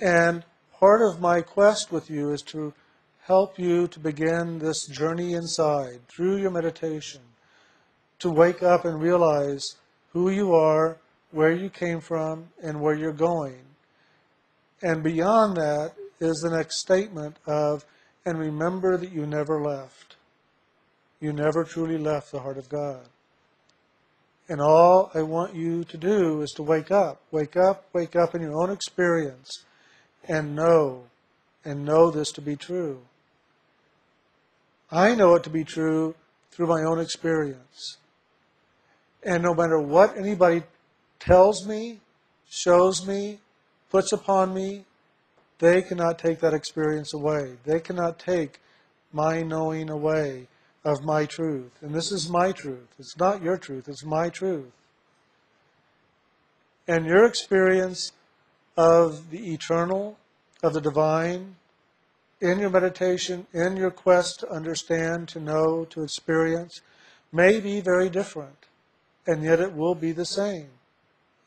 And part of my quest with you is to help you to begin this journey inside through your meditation, to wake up and realize who you are, where you came from, and where you're going. And beyond that is the next statement of, and remember that you never left. You never truly left the heart of God. And all I want you to do is to wake up. Wake up, wake up in your own experience and know, and know this to be true. I know it to be true through my own experience. And no matter what anybody tells me, shows me, puts upon me, they cannot take that experience away. They cannot take my knowing away of my truth. And this is my truth. It's not your truth, it's my truth. And your experience of the eternal, of the divine, in your meditation, in your quest to understand, to know, to experience, may be very different. And yet it will be the same.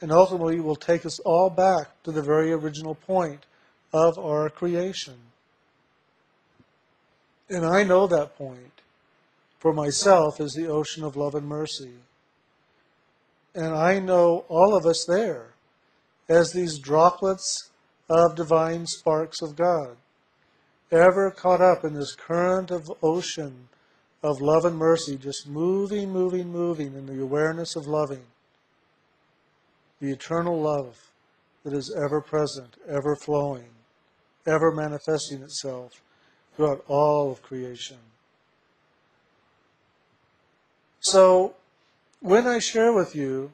And ultimately will take us all back to the very original point of our creation. And I know that point for myself is the ocean of love and mercy. And I know all of us there as these droplets of divine sparks of God, ever caught up in this current of ocean of love and mercy, just moving, moving, moving in the awareness of loving. The eternal love that is ever present, ever flowing, ever manifesting itself throughout all of creation. So when I share with you,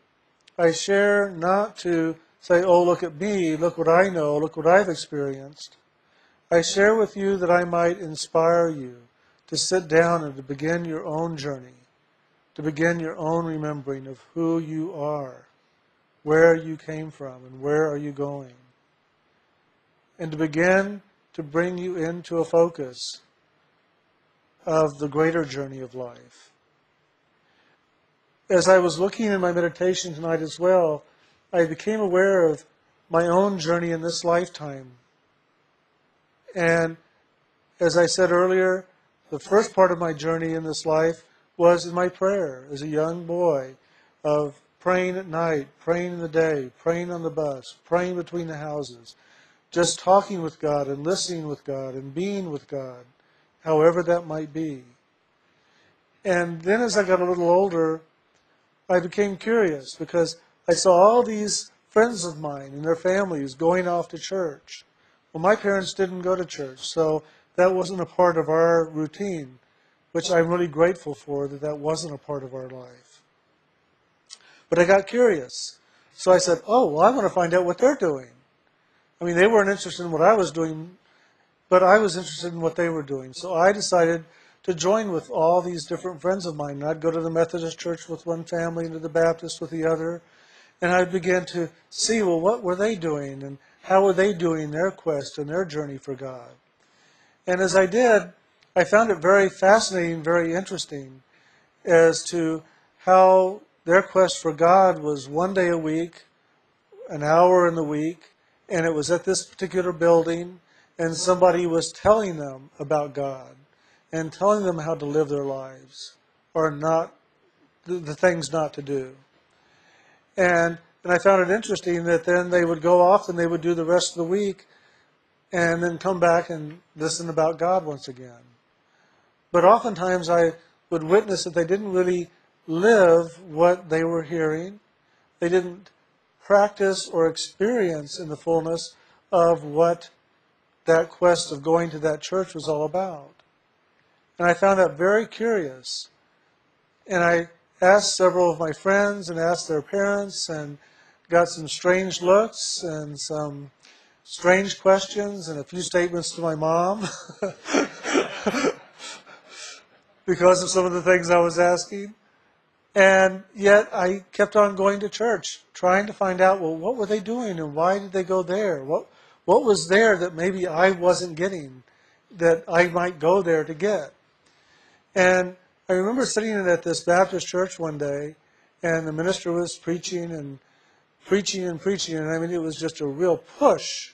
I share not to say, oh, look at me, look what I know, look what I've experienced. I share with you that I might inspire you to sit down and to begin your own journey, to begin your own remembering of who you are, where you came from, and where are you going. And to begin to bring you into a focus of the greater journey of life as I was looking in my meditation tonight as well, I became aware of my own journey in this lifetime. And as I said earlier, the first part of my journey in this life was in my prayer as a young boy of praying at night, praying in the day, praying on the bus, praying between the houses, just talking with God and listening with God and being with God, however that might be. And then as I got a little older, I became curious because I saw all these friends of mine and their families going off to church. Well, my parents didn't go to church, so that wasn't a part of our routine, which I'm really grateful for that that wasn't a part of our life. But I got curious. So I said, oh, well, I want to find out what they're doing. I mean, they weren't interested in what I was doing, but I was interested in what they were doing. So I decided to join with all these different friends of mine. I'd go to the Methodist church with one family and to the Baptist with the other. And I began to see, well, what were they doing? And how were they doing their quest and their journey for God? And as I did, I found it very fascinating, very interesting as to how their quest for God was one day a week, an hour in the week, and it was at this particular building, and somebody was telling them about God and telling them how to live their lives or not the, the things not to do. And and I found it interesting that then they would go off and they would do the rest of the week and then come back and listen about God once again. But oftentimes I would witness that they didn't really live what they were hearing. They didn't practice or experience in the fullness of what that quest of going to that church was all about. And I found that very curious. And I asked several of my friends and asked their parents and got some strange looks and some strange questions and a few statements to my mom because of some of the things I was asking. And yet I kept on going to church, trying to find out, well, what were they doing and why did they go there? What, what was there that maybe I wasn't getting that I might go there to get? And I remember sitting at this Baptist church one day, and the minister was preaching and preaching and preaching, and I mean, it was just a real push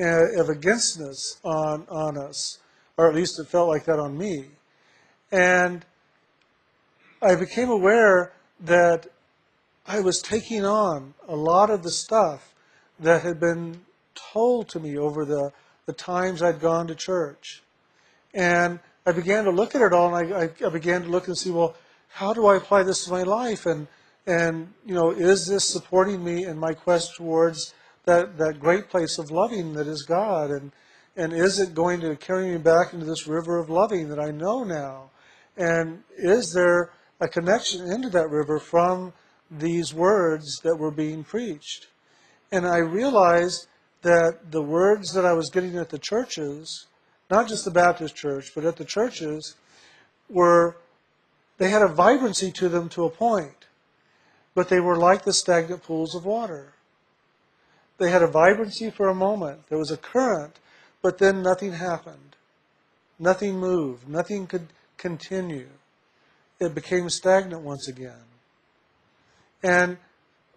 uh, of againstness on, on us, or at least it felt like that on me. And I became aware that I was taking on a lot of the stuff that had been told to me over the, the times I'd gone to church. And I began to look at it all, and I, I, I began to look and see, well, how do I apply this to my life? And, and you know, is this supporting me in my quest towards that, that great place of loving that is God? And, and is it going to carry me back into this river of loving that I know now? And is there a connection into that river from these words that were being preached? And I realized that the words that I was getting at the churches, not just the Baptist church, but at the churches, were, they had a vibrancy to them to a point, but they were like the stagnant pools of water. They had a vibrancy for a moment. There was a current, but then nothing happened. Nothing moved. Nothing could continue. It became stagnant once again. And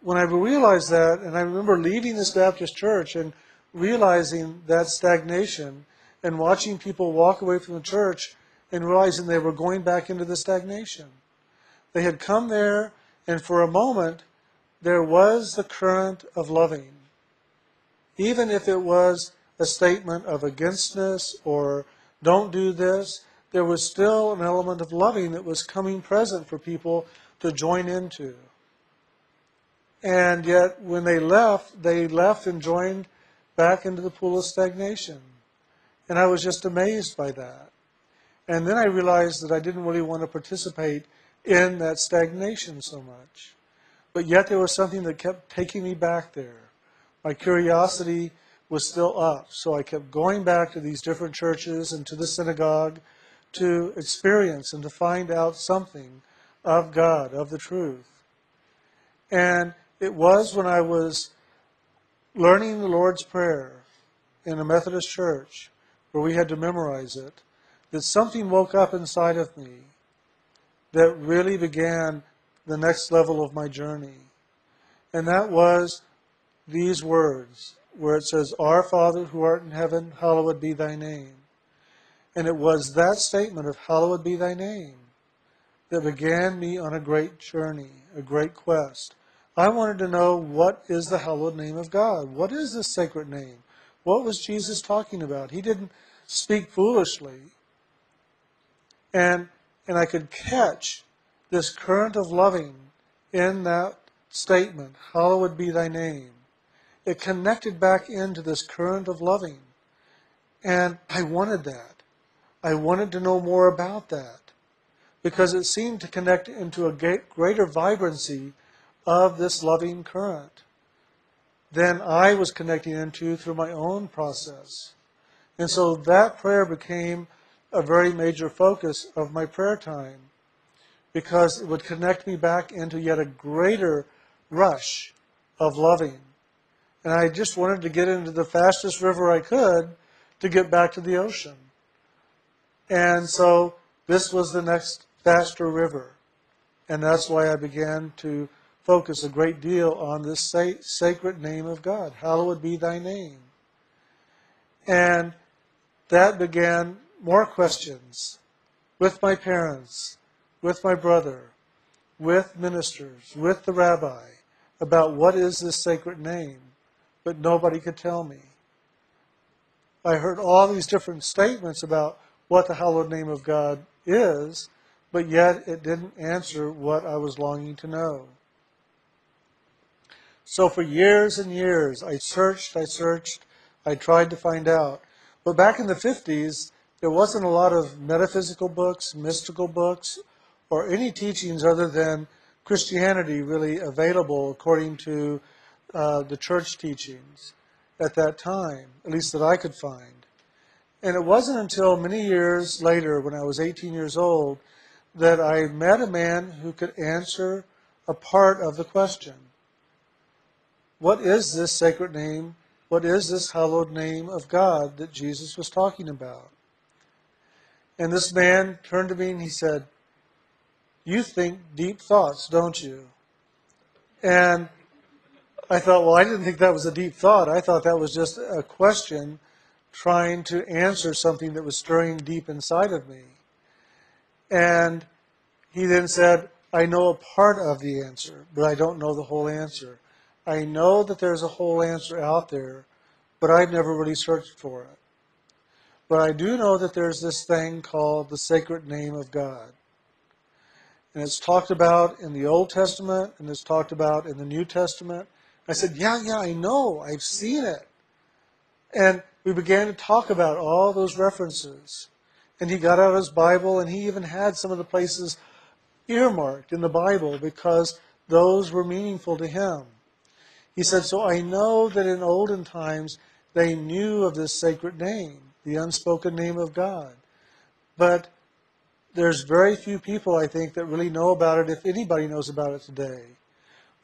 when I realized that, and I remember leaving this Baptist church and realizing that stagnation and watching people walk away from the church and realizing they were going back into the stagnation. They had come there, and for a moment, there was the current of loving. Even if it was a statement of againstness or don't do this, there was still an element of loving that was coming present for people to join into. And yet, when they left, they left and joined back into the pool of stagnation. And I was just amazed by that. And then I realized that I didn't really want to participate in that stagnation so much. But yet there was something that kept taking me back there. My curiosity was still up. So I kept going back to these different churches and to the synagogue to experience and to find out something of God, of the truth. And it was when I was learning the Lord's Prayer in a Methodist church where we had to memorize it that something woke up inside of me that really began the next level of my journey. And that was these words where it says, Our Father who art in heaven, hallowed be thy name. And it was that statement of hallowed be thy name that began me on a great journey, a great quest I wanted to know what is the hallowed name of God? What is this sacred name? What was Jesus talking about? He didn't speak foolishly. And, and I could catch this current of loving in that statement, hallowed be thy name. It connected back into this current of loving. And I wanted that. I wanted to know more about that because it seemed to connect into a greater vibrancy of this loving current than I was connecting into through my own process. And so that prayer became a very major focus of my prayer time because it would connect me back into yet a greater rush of loving. And I just wanted to get into the fastest river I could to get back to the ocean. And so this was the next faster river. And that's why I began to focus a great deal on this sacred name of God. Hallowed be thy name. And that began more questions with my parents, with my brother, with ministers, with the rabbi about what is this sacred name, but nobody could tell me. I heard all these different statements about what the hallowed name of God is, but yet it didn't answer what I was longing to know. So for years and years, I searched, I searched, I tried to find out. But back in the 50s, there wasn't a lot of metaphysical books, mystical books, or any teachings other than Christianity really available according to uh, the church teachings at that time, at least that I could find. And it wasn't until many years later, when I was 18 years old, that I met a man who could answer a part of the question. What is this sacred name? What is this hallowed name of God that Jesus was talking about? And this man turned to me and he said, You think deep thoughts, don't you? And I thought, well, I didn't think that was a deep thought. I thought that was just a question trying to answer something that was stirring deep inside of me. And he then said, I know a part of the answer, but I don't know the whole answer. I know that there's a whole answer out there, but I've never really searched for it. But I do know that there's this thing called the sacred name of God. And it's talked about in the Old Testament and it's talked about in the New Testament. I said, Yeah, yeah, I know. I've seen it. And we began to talk about all those references. And he got out his Bible and he even had some of the places earmarked in the Bible because those were meaningful to him. He said, So I know that in olden times they knew of this sacred name the unspoken name of God. But there's very few people, I think, that really know about it, if anybody knows about it today.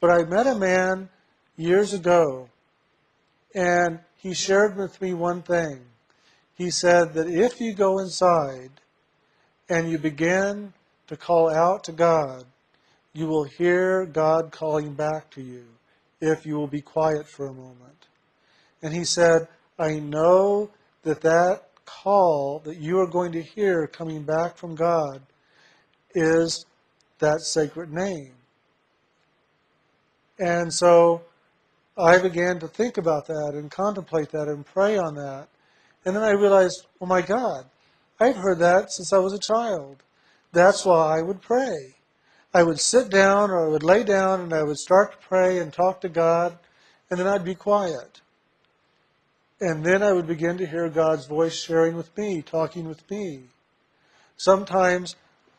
But I met a man years ago, and he shared with me one thing. He said that if you go inside and you begin to call out to God, you will hear God calling back to you if you will be quiet for a moment. And he said, I know that that call that you are going to hear coming back from God is that sacred name. And so I began to think about that and contemplate that and pray on that. And then I realized, oh my God, I've heard that since I was a child. That's why I would pray. I would sit down or I would lay down and I would start to pray and talk to God, and then I'd be quiet. And then I would begin to hear God's voice sharing with me, talking with me. Sometimes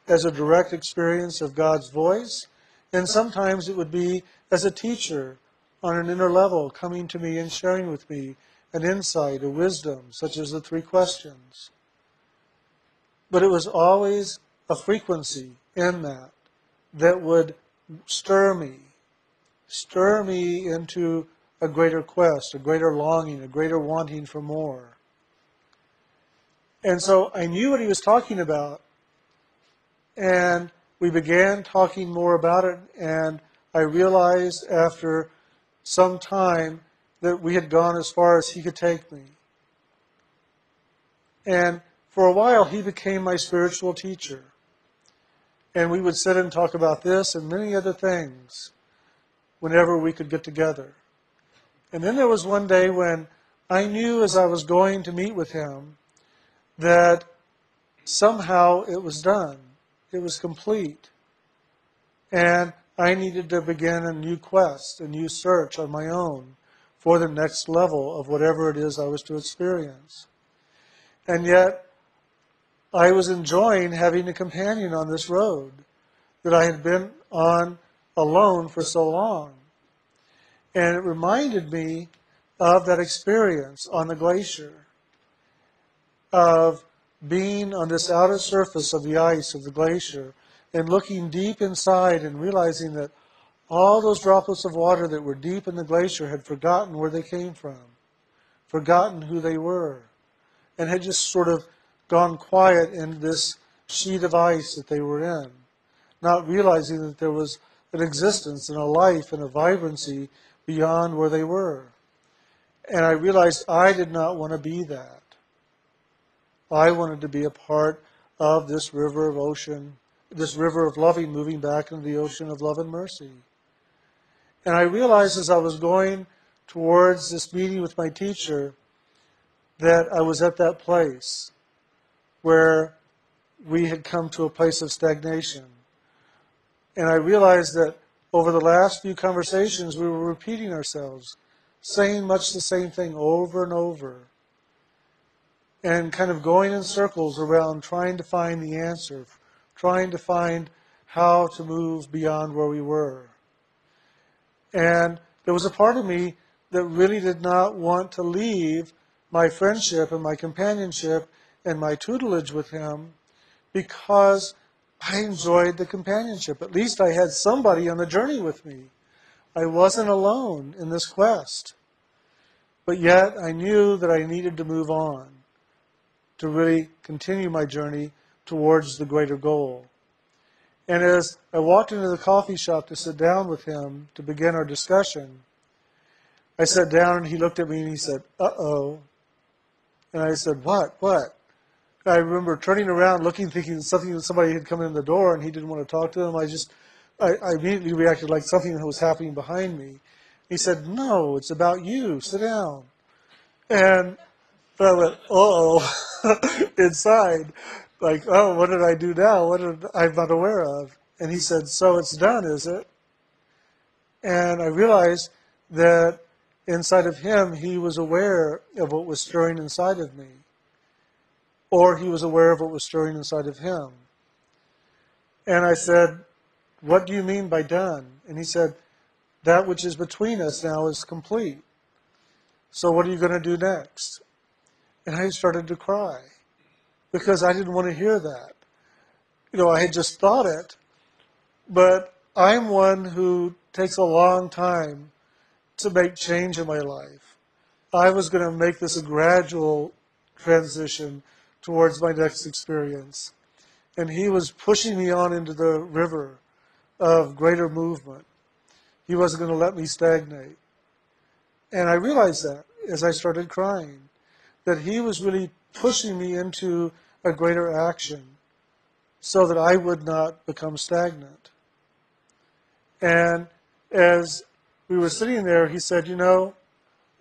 as a direct experience of God's voice, and sometimes it would be as a teacher on an inner level coming to me and sharing with me an insight, a wisdom, such as the three questions. But it was always a frequency in that that would stir me, stir me into a greater quest, a greater longing, a greater wanting for more. And so I knew what he was talking about, and we began talking more about it, and I realized after some time that we had gone as far as he could take me. And for a while, he became my spiritual teacher. And we would sit and talk about this and many other things whenever we could get together. And then there was one day when I knew as I was going to meet with him that somehow it was done. It was complete. And I needed to begin a new quest, a new search on my own for the next level of whatever it is I was to experience. And yet, I was enjoying having a companion on this road that I had been on alone for so long. And it reminded me of that experience on the glacier of being on this outer surface of the ice of the glacier and looking deep inside and realizing that all those droplets of water that were deep in the glacier had forgotten where they came from, forgotten who they were, and had just sort of gone quiet in this sheet of ice that they were in, not realizing that there was an existence and a life and a vibrancy beyond where they were. And I realized I did not want to be that. I wanted to be a part of this river of ocean, this river of loving moving back into the ocean of love and mercy. And I realized as I was going towards this meeting with my teacher that I was at that place where we had come to a place of stagnation. And I realized that over the last few conversations, we were repeating ourselves, saying much the same thing over and over, and kind of going in circles around trying to find the answer, trying to find how to move beyond where we were. And there was a part of me that really did not want to leave my friendship and my companionship and my tutelage with him because I enjoyed the companionship. At least I had somebody on the journey with me. I wasn't alone in this quest. But yet I knew that I needed to move on to really continue my journey towards the greater goal. And as I walked into the coffee shop to sit down with him to begin our discussion, I sat down and he looked at me and he said, uh oh. And I said, what? What? I remember turning around, looking, thinking something somebody had come in the door, and he didn't want to talk to them. I just, I, I immediately reacted like something was happening behind me. He said, "No, it's about you. Sit down." And I went, "Oh," inside, like, "Oh, what did I do now? What did I'm not aware of?" And he said, "So it's done, is it?" And I realized that inside of him, he was aware of what was stirring inside of me or he was aware of what was stirring inside of him. And I said, What do you mean by done? And he said, That which is between us now is complete. So what are you going to do next? And I started to cry because I didn't want to hear that. You know, I had just thought it, but I'm one who takes a long time to make change in my life. I was going to make this a gradual transition towards my next experience. And he was pushing me on into the river of greater movement. He wasn't going to let me stagnate. And I realized that as I started crying, that he was really pushing me into a greater action so that I would not become stagnant. And as we were sitting there, he said, You know,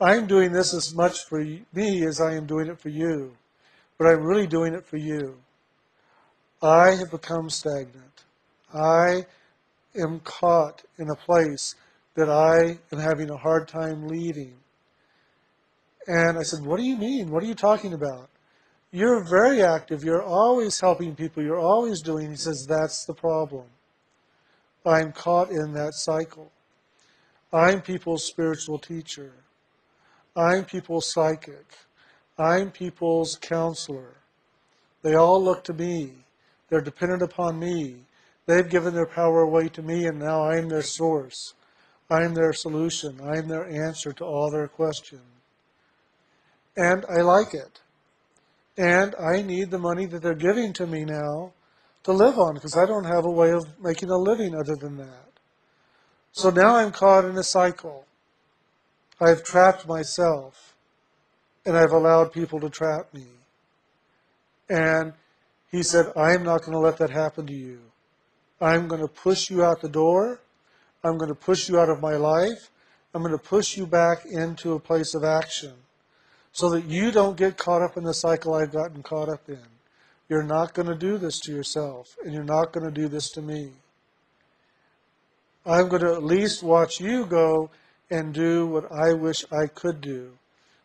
I'm doing this as much for me as I am doing it for you but I'm really doing it for you. I have become stagnant. I am caught in a place that I am having a hard time leaving. And I said, What do you mean? What are you talking about? You're very active. You're always helping people. You're always doing. He says, That's the problem. I'm caught in that cycle. I'm people's spiritual teacher. I'm people's psychic. I'm people's counselor. They all look to me. They're dependent upon me. They've given their power away to me, and now I'm their source. I'm their solution. I'm their answer to all their questions. And I like it. And I need the money that they're giving to me now to live on because I don't have a way of making a living other than that. So now I'm caught in a cycle. I've trapped myself and I've allowed people to trap me. And he said, I'm not going to let that happen to you. I'm going to push you out the door. I'm going to push you out of my life. I'm going to push you back into a place of action so that you don't get caught up in the cycle I've gotten caught up in. You're not going to do this to yourself, and you're not going to do this to me. I'm going to at least watch you go and do what I wish I could do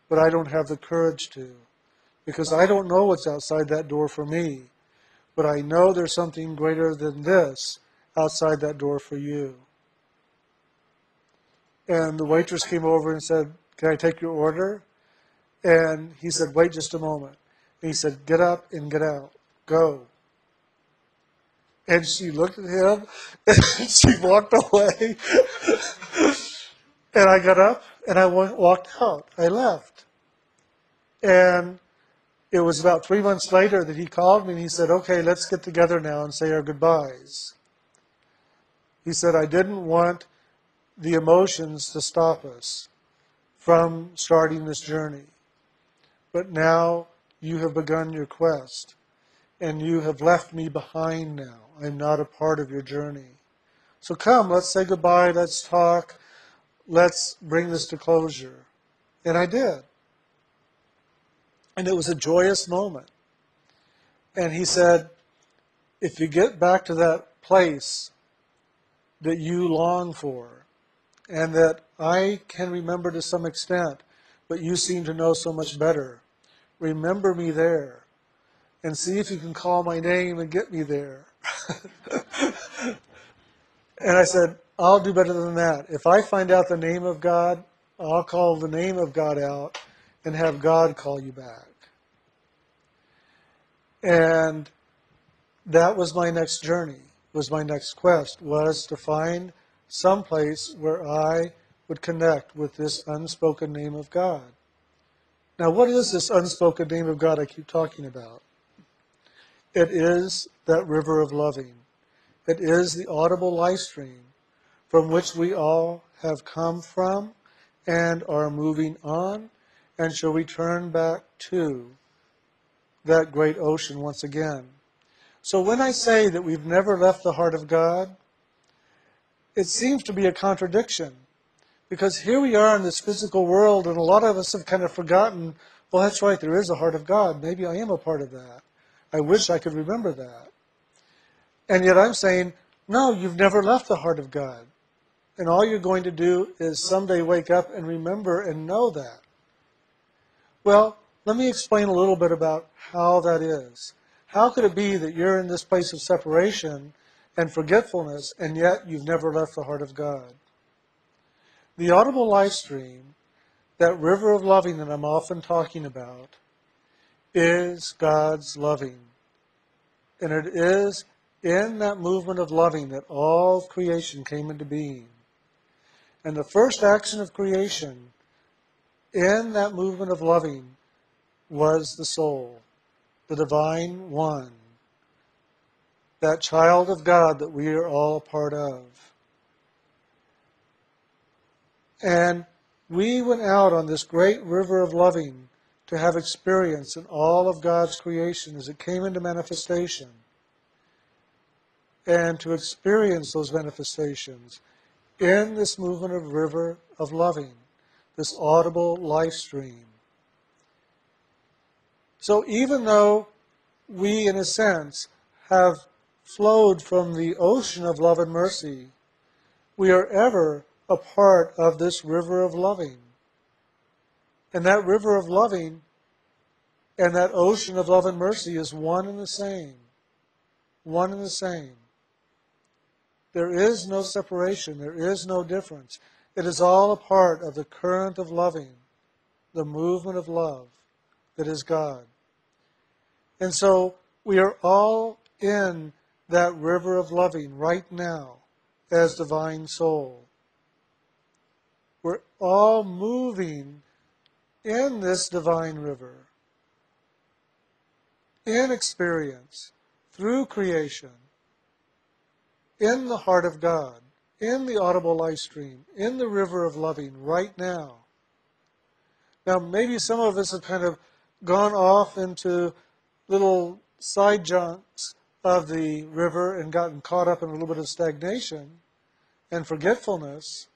but I don't have the courage to because I don't know what's outside that door for me. But I know there's something greater than this outside that door for you. And the waitress came over and said, Can I take your order? And he said, Wait just a moment. And he said, Get up and get out. Go. And she looked at him and she walked away. and I got up and I walked out. I left. And it was about three months later that he called me and he said, Okay, let's get together now and say our goodbyes. He said, I didn't want the emotions to stop us from starting this journey. But now you have begun your quest and you have left me behind now. I'm not a part of your journey. So come, let's say goodbye, let's talk, let's bring this to closure. And I did. And it was a joyous moment. And he said, if you get back to that place that you long for, and that I can remember to some extent, but you seem to know so much better, remember me there and see if you can call my name and get me there. and I said, I'll do better than that. If I find out the name of God, I'll call the name of God out and have God call you back. And that was my next journey, was my next quest, was to find some place where I would connect with this unspoken name of God. Now, what is this unspoken name of God I keep talking about? It is that river of loving. It is the audible life stream from which we all have come from and are moving on and shall return back to that great ocean once again. So when I say that we've never left the heart of God, it seems to be a contradiction. Because here we are in this physical world, and a lot of us have kind of forgotten, well, that's right, there is a heart of God. Maybe I am a part of that. I wish I could remember that. And yet I'm saying, no, you've never left the heart of God. And all you're going to do is someday wake up and remember and know that. Well, let me explain a little bit about how that is. How could it be that you're in this place of separation and forgetfulness, and yet you've never left the heart of God? The audible life stream, that river of loving that I'm often talking about, is God's loving. And it is in that movement of loving that all creation came into being. And the first action of creation in that movement of loving was the soul, the divine one, that child of God that we are all part of. And we went out on this great river of loving to have experience in all of God's creation as it came into manifestation and to experience those manifestations in this movement of river of loving, this audible life stream. So even though we, in a sense, have flowed from the ocean of love and mercy, we are ever a part of this river of loving. And that river of loving and that ocean of love and mercy is one and the same. One and the same. There is no separation. There is no difference. It is all a part of the current of loving, the movement of love that is God. And so we are all in that river of loving right now as divine soul. We're all moving in this divine river, in experience, through creation in the heart of God, in the audible life stream, in the river of loving right now. Now, maybe some of us have kind of gone off into little side junks of the river and gotten caught up in a little bit of stagnation and forgetfulness.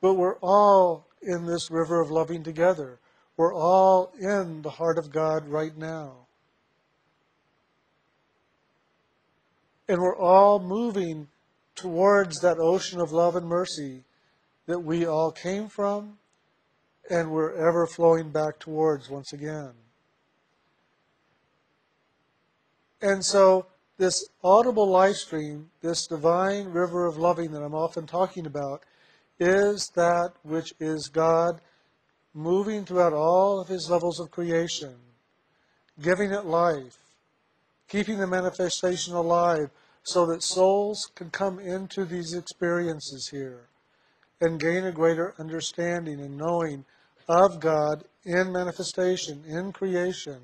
But we're all in this river of loving together. We're all in the heart of God right now. And we're all moving towards that ocean of love and mercy that we all came from and we're ever flowing back towards once again. And so, this audible life stream, this divine river of loving that I'm often talking about, is that which is God moving throughout all of his levels of creation, giving it life, keeping the manifestation alive so that souls can come into these experiences here and gain a greater understanding and knowing of God in manifestation, in creation,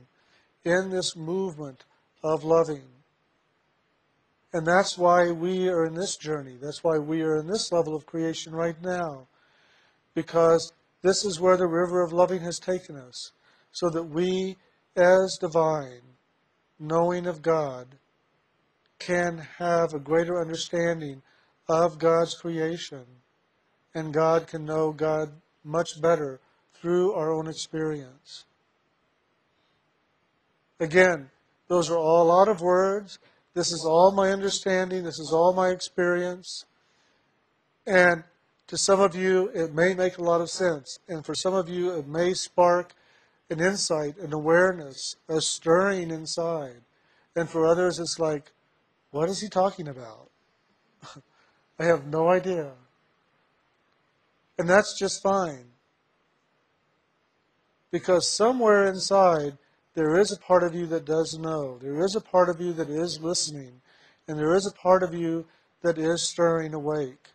in this movement of loving. And that's why we are in this journey. That's why we are in this level of creation right now. Because this is where the river of loving has taken us. So that we, as divine, knowing of God, can have a greater understanding of God's creation. And God can know God much better through our own experience. Again, those are all a lot of words. This is all my understanding. This is all my experience. And to some of you, it may make a lot of sense. And for some of you, it may spark an insight, an awareness, a stirring inside. And for others, it's like, what is he talking about? I have no idea. And that's just fine. Because somewhere inside, there is a part of you that does know. There is a part of you that is listening. And there is a part of you that is stirring awake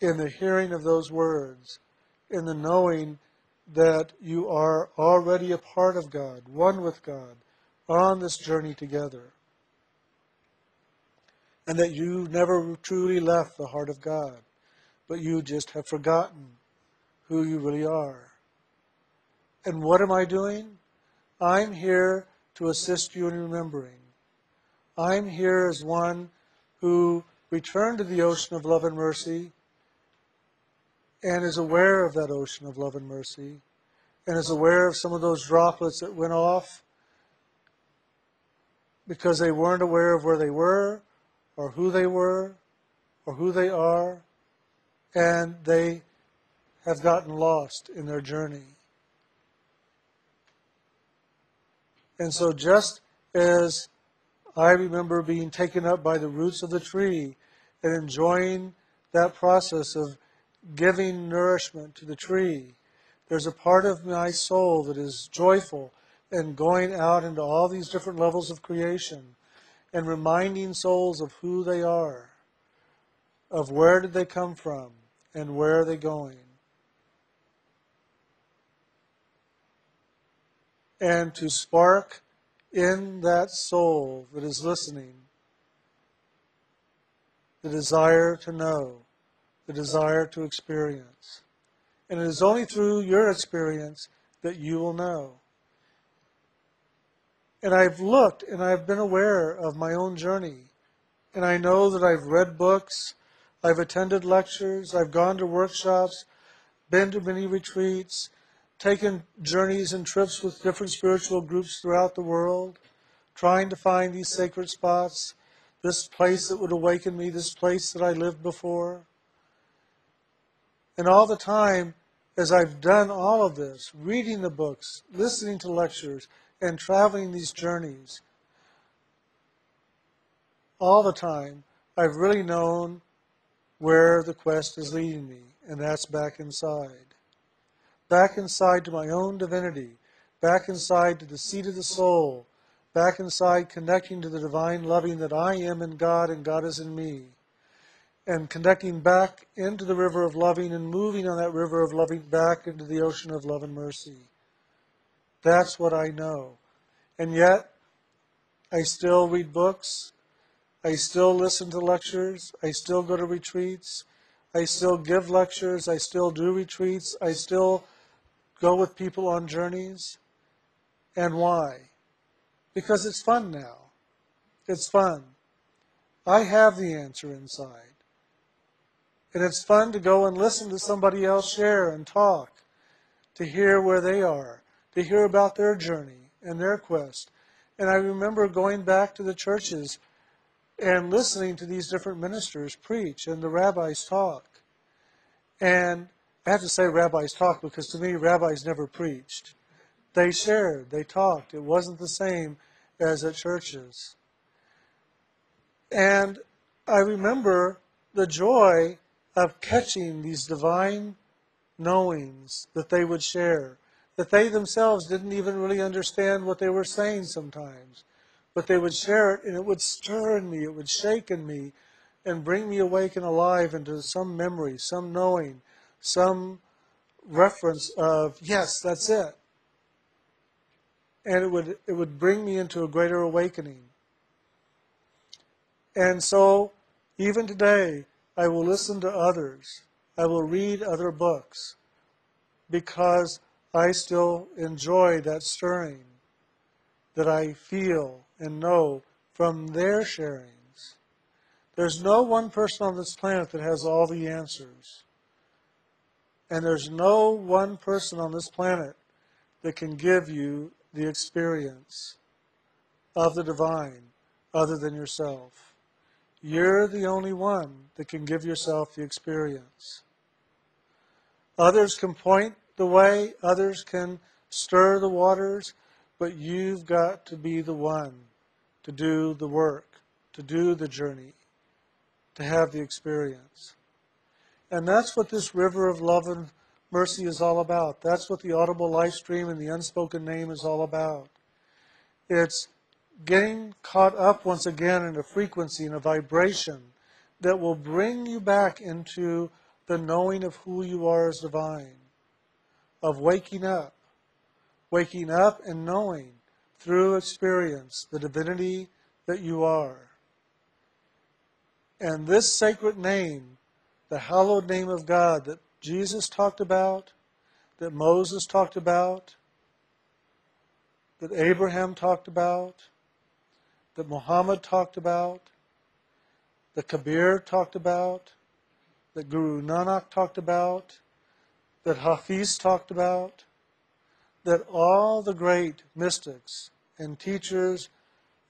in the hearing of those words, in the knowing that you are already a part of God, one with God, on this journey together. And that you never truly left the heart of God. but you just have forgotten who you really are. And what am I doing? I'm here to assist you in remembering. I'm here as one who returned to the ocean of love and mercy and is aware of that ocean of love and mercy and is aware of some of those droplets that went off because they weren't aware of where they were or who they were or who they are and they have gotten lost in their journey. And so, just as I remember being taken up by the roots of the tree and enjoying that process of giving nourishment to the tree, there's a part of my soul that is joyful and going out into all these different levels of creation and reminding souls of who they are, of where did they come from, and where are they going. And to spark in that soul that is listening the desire to know, the desire to experience. And it is only through your experience that you will know. And I've looked and I've been aware of my own journey. And I know that I've read books, I've attended lectures, I've gone to workshops, been to many retreats, taken journeys and trips with different spiritual groups throughout the world, trying to find these sacred spots, this place that would awaken me, this place that I lived before. And all the time, as I've done all of this, reading the books, listening to lectures, and traveling these journeys, all the time, I've really known where the quest is leading me, and that's back inside back inside to my own divinity, back inside to the seat of the soul, back inside connecting to the divine loving that I am in God and God is in me, and connecting back into the river of loving and moving on that river of loving back into the ocean of love and mercy. That's what I know. And yet, I still read books. I still listen to lectures. I still go to retreats. I still give lectures. I still do retreats. I still go with people on journeys. And why? Because it's fun now. It's fun. I have the answer inside. And it's fun to go and listen to somebody else share and talk, to hear where they are, to hear about their journey and their quest. And I remember going back to the churches and listening to these different ministers preach and the rabbis talk. And I have to say rabbis talk because to me, rabbis never preached. They shared, they talked. It wasn't the same as at churches. And I remember the joy of catching these divine knowings that they would share, that they themselves didn't even really understand what they were saying sometimes. But they would share it, and it would stir in me, it would shake in me, and bring me awake and alive into some memory, some knowing some reference of, yes, that's it. And it would, it would bring me into a greater awakening. And so, even today, I will listen to others. I will read other books because I still enjoy that stirring that I feel and know from their sharings. There's no one person on this planet that has all the answers. And there's no one person on this planet that can give you the experience of the divine other than yourself. You're the only one that can give yourself the experience. Others can point the way, others can stir the waters, but you've got to be the one to do the work, to do the journey, to have the experience. And that's what this river of love and mercy is all about. That's what the audible life stream and the unspoken name is all about. It's getting caught up once again in a frequency and a vibration that will bring you back into the knowing of who you are as divine, of waking up, waking up and knowing through experience the divinity that you are. And this sacred name the hallowed name of God that Jesus talked about, that Moses talked about, that Abraham talked about, that Muhammad talked about, that Kabir talked about, that Guru Nanak talked about, that Hafiz talked about, that all the great mystics and teachers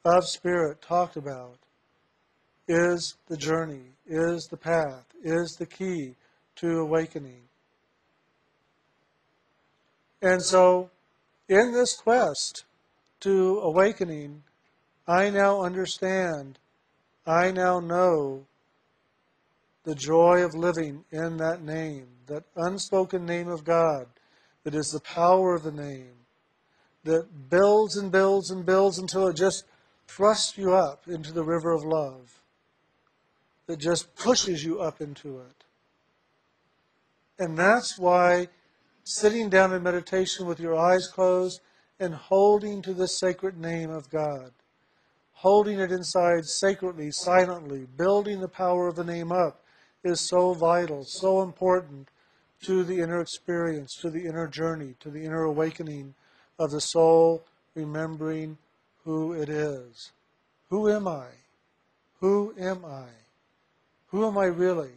of spirit talked about is the journey, is the path, is the key to awakening. And so, in this quest to awakening, I now understand, I now know the joy of living in that name, that unspoken name of God, that is the power of the name, that builds and builds and builds until it just thrusts you up into the river of love, that just pushes you up into it. And that's why sitting down in meditation with your eyes closed and holding to the sacred name of God, holding it inside sacredly, silently, building the power of the name up is so vital, so important to the inner experience, to the inner journey, to the inner awakening of the soul, remembering who it is. Who am I? Who am I? Who am I really?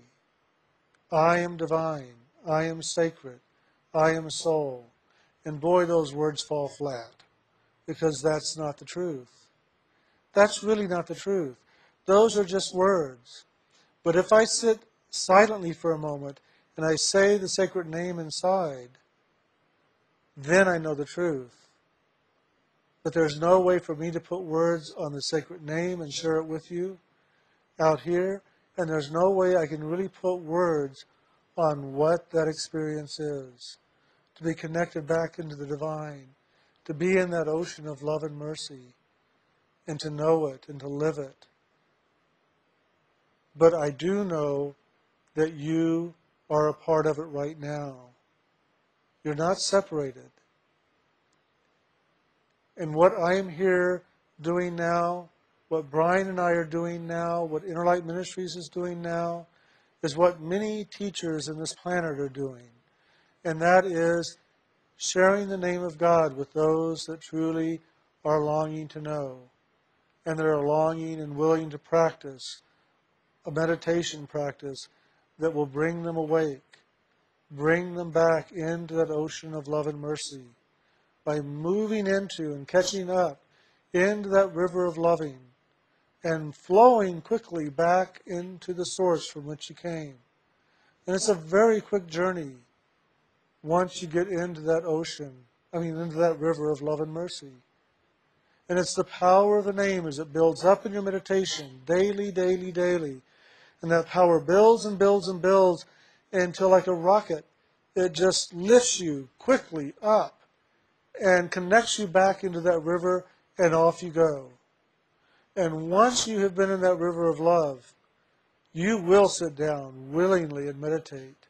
I am divine. I am sacred. I am soul. And boy, those words fall flat because that's not the truth. That's really not the truth. Those are just words. But if I sit silently for a moment and I say the sacred name inside, then I know the truth. But there's no way for me to put words on the sacred name and share it with you out here, and there's no way I can really put words on what that experience is. To be connected back into the divine, to be in that ocean of love and mercy, and to know it and to live it. But I do know that you are a part of it right now. You're not separated. And what I am here doing now, what Brian and I are doing now, what Interlight Ministries is doing now, is what many teachers in this planet are doing. And that is sharing the name of God with those that truly are longing to know and that are longing and willing to practice a meditation practice that will bring them awake, bring them back into that ocean of love and mercy by moving into and catching up into that river of loving and flowing quickly back into the source from which you came. And it's a very quick journey once you get into that ocean, I mean, into that river of love and mercy. And it's the power of the name as it builds up in your meditation daily, daily, daily. And that power builds and builds and builds until, like a rocket, it just lifts you quickly up and connects you back into that river, and off you go. And once you have been in that river of love, you will sit down willingly and meditate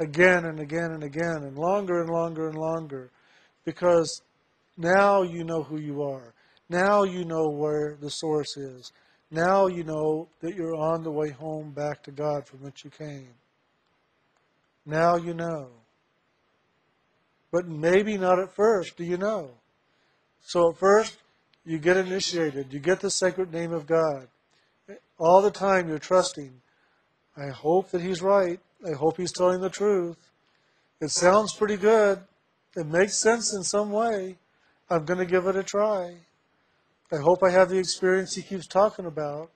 again and again and again, and longer and longer and longer, because now you know who you are. Now you know where the source is. Now you know that you're on the way home back to God from which you came. Now you know. But maybe not at first, do you know? So at first, you get initiated. You get the sacred name of God. All the time you're trusting. I hope that He's right. I hope He's telling the truth. It sounds pretty good. It makes sense in some way. I'm going to give it a try. I hope I have the experience he keeps talking about,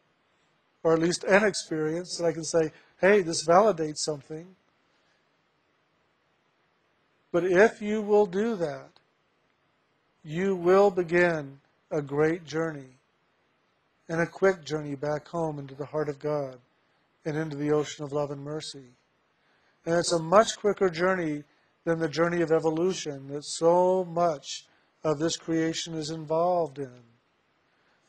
or at least an experience that I can say, hey, this validates something. But if you will do that, you will begin a great journey and a quick journey back home into the heart of God and into the ocean of love and mercy. And it's a much quicker journey than the journey of evolution that so much of this creation is involved in.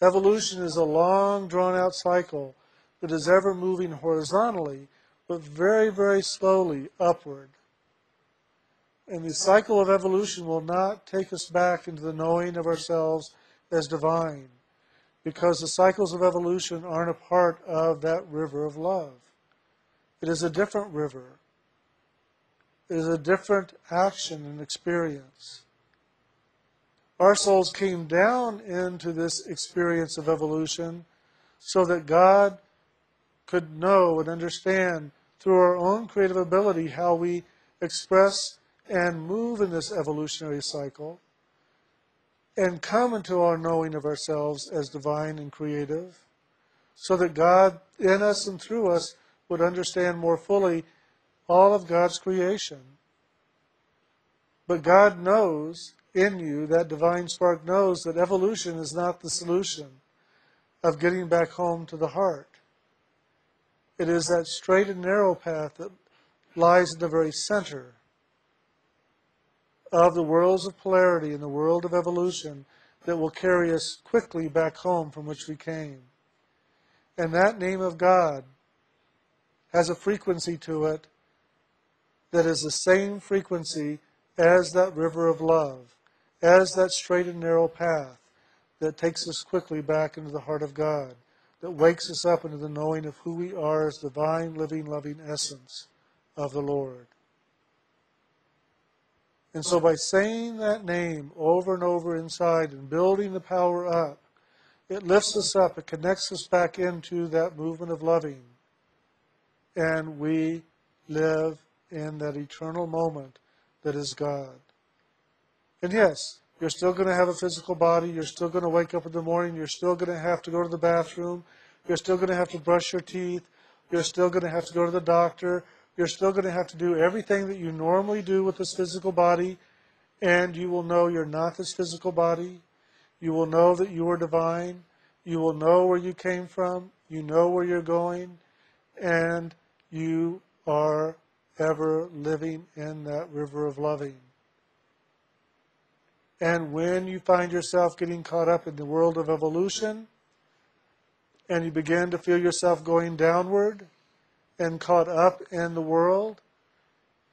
Evolution is a long, drawn out cycle that is ever moving horizontally, but very, very slowly upward. And the cycle of evolution will not take us back into the knowing of ourselves as divine, because the cycles of evolution aren't a part of that river of love. It is a different river. It is a different action and experience. Our souls came down into this experience of evolution so that God could know and understand through our own creative ability how we express and move in this evolutionary cycle and come into our knowing of ourselves as divine and creative so that God in us and through us would understand more fully all of God's creation. But God knows in you, that divine spark knows that evolution is not the solution of getting back home to the heart. It is that straight and narrow path that lies in the very center of the worlds of polarity and the world of evolution that will carry us quickly back home from which we came. And that name of God has a frequency to it that is the same frequency as that river of love as that straight and narrow path that takes us quickly back into the heart of God, that wakes us up into the knowing of who we are as divine, living, loving essence of the Lord. And so by saying that name over and over inside and building the power up, it lifts us up, it connects us back into that movement of loving. And we live in that eternal moment that is God. And yes, you're still going to have a physical body. You're still going to wake up in the morning. You're still going to have to go to the bathroom. You're still going to have to brush your teeth. You're still going to have to go to the doctor. You're still going to have to do everything that you normally do with this physical body. And you will know you're not this physical body. You will know that you are divine. You will know where you came from. You know where you're going. And you are ever living in that river of loving. And when you find yourself getting caught up in the world of evolution, and you begin to feel yourself going downward and caught up in the world,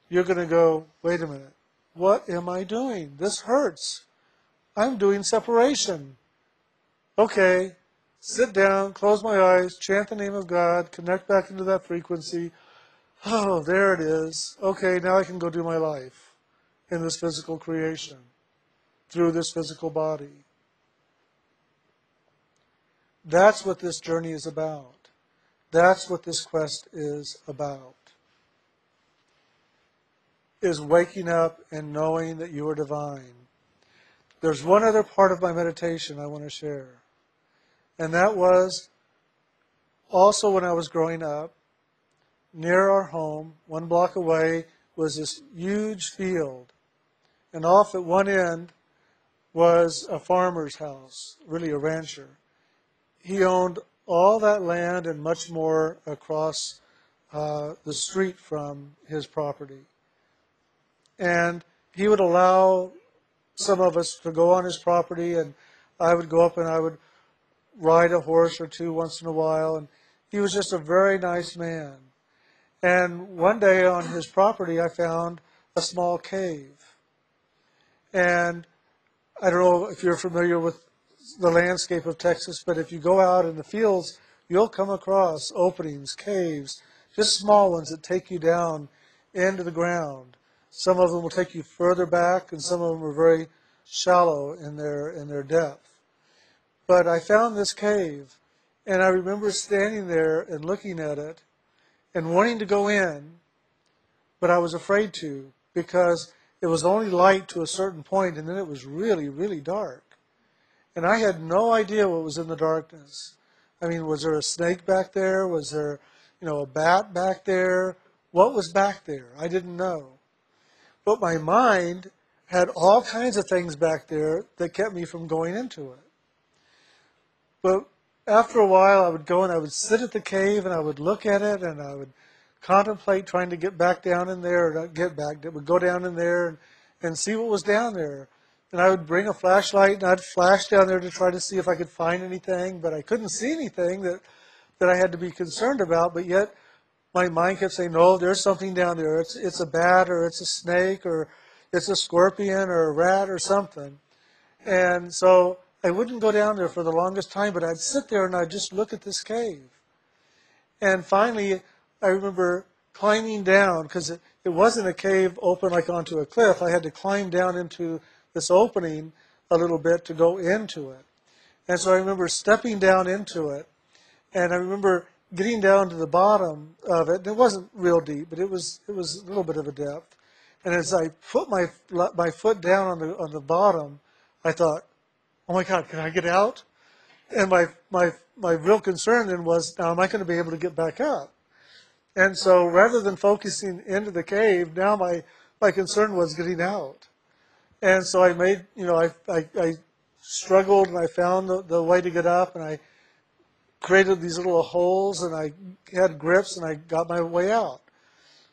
you're going to go, wait a minute, what am I doing? This hurts. I'm doing separation. Okay, sit down, close my eyes, chant the name of God, connect back into that frequency. Oh, there it is. Okay, now I can go do my life in this physical creation through this physical body. That's what this journey is about. That's what this quest is about. Is waking up and knowing that you are divine. There's one other part of my meditation I want to share. And that was also when I was growing up, near our home, one block away, was this huge field. And off at one end was a farmer's house, really a rancher. He owned all that land and much more across uh, the street from his property. And he would allow some of us to go on his property, and I would go up and I would ride a horse or two once in a while. And he was just a very nice man. And one day on his property, I found a small cave. And I don't know if you're familiar with the landscape of Texas, but if you go out in the fields, you'll come across openings, caves, just small ones that take you down into the ground. Some of them will take you further back, and some of them are very shallow in their in their depth. But I found this cave, and I remember standing there and looking at it, and wanting to go in, but I was afraid to because it was only light to a certain point, and then it was really, really dark. And I had no idea what was in the darkness. I mean, was there a snake back there? Was there, you know, a bat back there? What was back there? I didn't know. But my mind had all kinds of things back there that kept me from going into it. But after a while, I would go and I would sit at the cave and I would look at it and I would contemplate trying to get back down in there, or not get back, would go down in there and, and see what was down there. And I would bring a flashlight and I'd flash down there to try to see if I could find anything, but I couldn't see anything that, that I had to be concerned about. But yet, my mind kept saying, "No, there's something down there. It's it's a bat or it's a snake or it's a scorpion or a rat or something." And so I wouldn't go down there for the longest time, but I'd sit there and I'd just look at this cave. And finally, I remember climbing down because it, it wasn't a cave open like onto a cliff. I had to climb down into this opening a little bit to go into it. And so I remember stepping down into it, and I remember getting down to the bottom of it. It wasn't real deep, but it was it was a little bit of a depth. And as I put my my foot down on the on the bottom, I thought, "Oh my God, can I get out?" And my my my real concern then was, now am I going to be able to get back up? And so rather than focusing into the cave, now my my concern was getting out. And so I made, you know, I I, I struggled and I found the, the way to get up and I created these little holes and I had grips and I got my way out.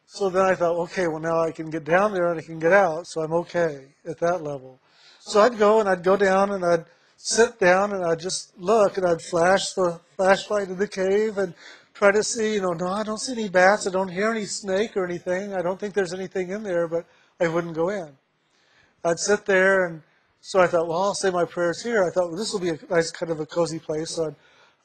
So then I thought, okay, well now I can get down there and I can get out, so I'm okay at that level. So I'd go and I'd go down and I'd sit down and I'd just look and I'd flash the flashlight in the cave and try to see, you know, no, I don't see any bats, I don't hear any snake or anything, I don't think there's anything in there, but I wouldn't go in. I'd sit there and so I thought, well, I'll say my prayers here. I thought, well, this will be a nice kind of a cozy place. So I'd,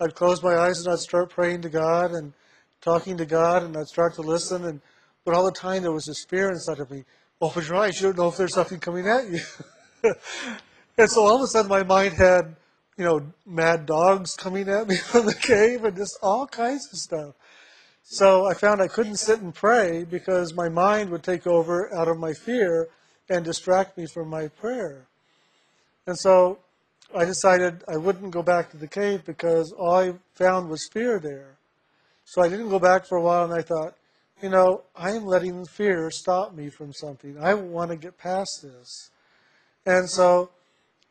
I'd close my eyes and I'd start praying to God and talking to God and I'd start to listen. And but all the time there was this fear inside of me. Open your eyes. You don't know if there's something coming at you. and so all of a sudden my mind had, you know, mad dogs coming at me from the cave and just all kinds of stuff. So I found I couldn't sit and pray because my mind would take over out of my fear and distract me from my prayer. And so I decided I wouldn't go back to the cave because all I found was fear there. So I didn't go back for a while and I thought, you know, I am letting fear stop me from something. I want to get past this. And so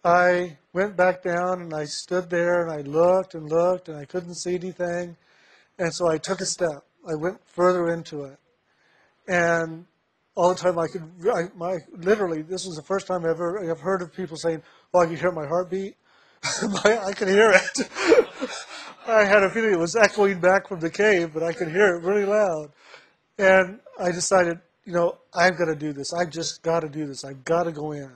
I went back down and I stood there and I looked and looked and I couldn't see anything. And so I took a step. I went further into it. And all the time I could, I, my, literally, this was the first time I ever have heard of people saying, Oh, I could hear my heartbeat. I could hear it. I had a feeling it was echoing back from the cave, but I could hear it really loud. And I decided, you know, I've got to do this. I've just got to do this. I've got to go in.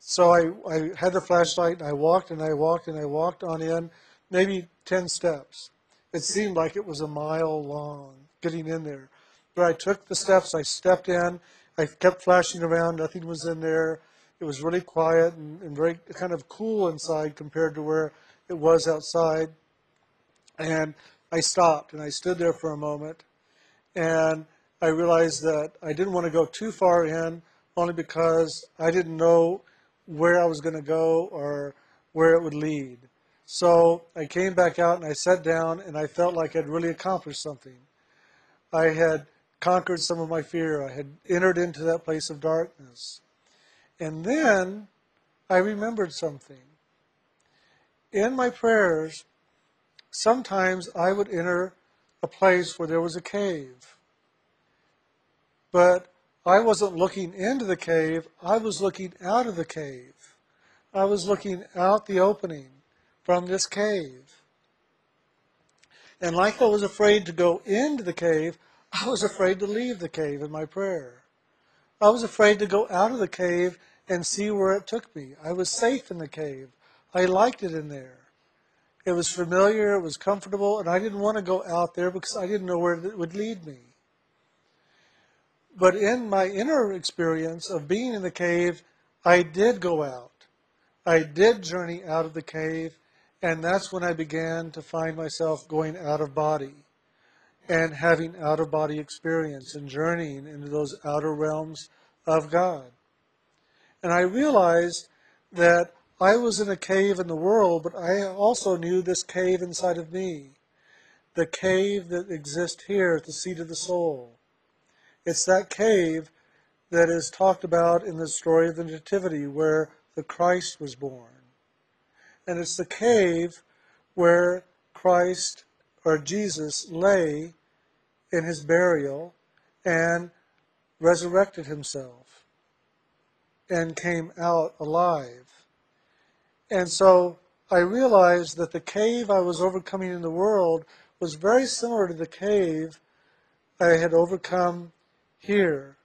So I, I had the flashlight, and I walked and I walked and I walked on in, maybe 10 steps. It seemed like it was a mile long getting in there. But I took the steps, I stepped in, I kept flashing around, nothing was in there. It was really quiet and, and very kind of cool inside compared to where it was outside. And I stopped and I stood there for a moment and I realized that I didn't want to go too far in only because I didn't know where I was going to go or where it would lead. So I came back out and I sat down and I felt like I'd really accomplished something. I had conquered some of my fear. I had entered into that place of darkness. And then I remembered something. In my prayers, sometimes I would enter a place where there was a cave. But I wasn't looking into the cave, I was looking out of the cave. I was looking out the opening from this cave. And like I was afraid to go into the cave, I was afraid to leave the cave in my prayer. I was afraid to go out of the cave and see where it took me. I was safe in the cave. I liked it in there. It was familiar, it was comfortable, and I didn't want to go out there because I didn't know where it would lead me. But in my inner experience of being in the cave, I did go out. I did journey out of the cave, and that's when I began to find myself going out of body and having out of body experience and journeying into those outer realms of God. And I realized that I was in a cave in the world, but I also knew this cave inside of me. The cave that exists here at the seat of the soul. It's that cave that is talked about in the story of the Nativity where the Christ was born. And it's the cave where Christ or Jesus lay in his burial and resurrected himself and came out alive. And so I realized that the cave I was overcoming in the world was very similar to the cave I had overcome here.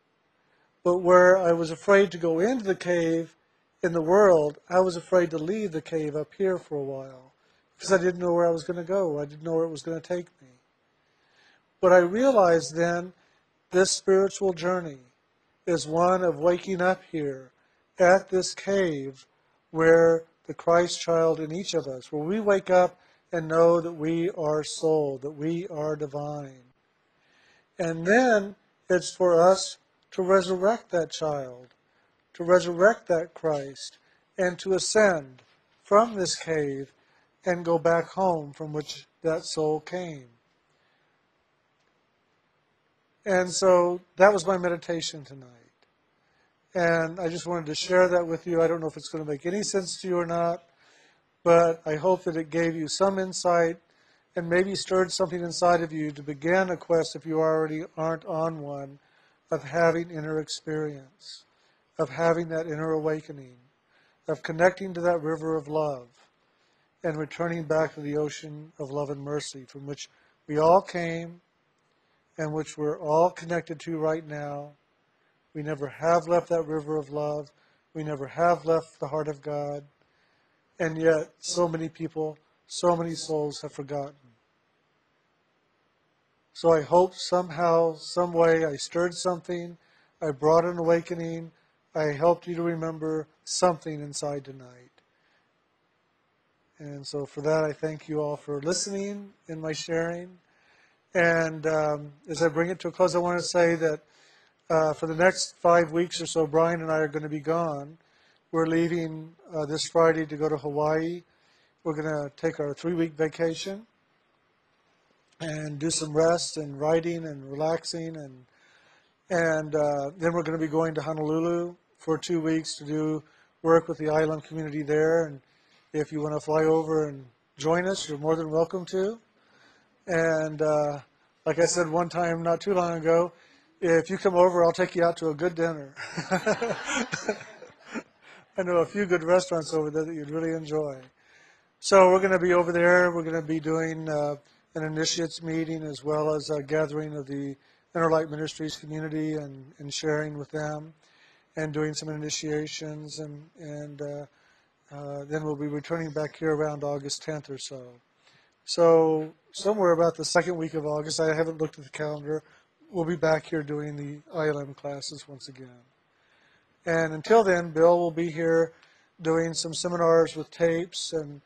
But where I was afraid to go into the cave in the world, I was afraid to leave the cave up here for a while because I didn't know where I was going to go. I didn't know where it was going to take me. But I realized then this spiritual journey is one of waking up here at this cave where the Christ child in each of us, where we wake up and know that we are soul, that we are divine. And then it's for us to resurrect that child, to resurrect that Christ, and to ascend from this cave and go back home from which that soul came. And so that was my meditation tonight. And I just wanted to share that with you. I don't know if it's going to make any sense to you or not, but I hope that it gave you some insight and maybe stirred something inside of you to begin a quest, if you already aren't on one, of having inner experience, of having that inner awakening, of connecting to that river of love, and returning back to the ocean of love and mercy from which we all came and which we're all connected to right now we never have left that river of love. We never have left the heart of God. And yet, so many people, so many souls have forgotten. So I hope somehow, some way, I stirred something. I brought an awakening. I helped you to remember something inside tonight. And so for that, I thank you all for listening in my sharing. And um, as I bring it to a close, I want to say that uh, for the next five weeks or so, Brian and I are going to be gone. We're leaving uh, this Friday to go to Hawaii. We're going to take our three week vacation and do some rest and writing and relaxing. And, and uh, then we're going to be going to Honolulu for two weeks to do work with the island community there. And if you want to fly over and join us, you're more than welcome to. And uh, like I said one time not too long ago, if you come over, I'll take you out to a good dinner. I know a few good restaurants over there that you'd really enjoy. So we're going to be over there. We're going to be doing uh, an initiates meeting as well as a gathering of the Interlight Ministries community and, and sharing with them and doing some initiations. And, and uh, uh, then we'll be returning back here around August 10th or so. So somewhere about the second week of August, I haven't looked at the calendar we'll be back here doing the ILM classes once again. And until then, Bill will be here doing some seminars with tapes and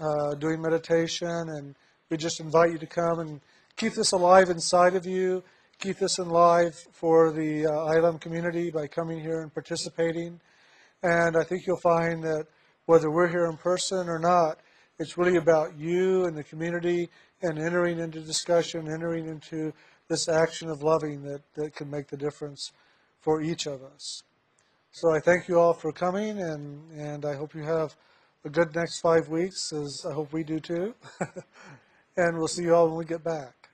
uh, doing meditation. And we just invite you to come and keep this alive inside of you. Keep this alive for the uh, ILM community by coming here and participating. And I think you'll find that whether we're here in person or not, it's really about you and the community and entering into discussion, entering into this action of loving that, that can make the difference for each of us. So I thank you all for coming, and, and I hope you have a good next five weeks, as I hope we do too. and we'll see you all when we get back.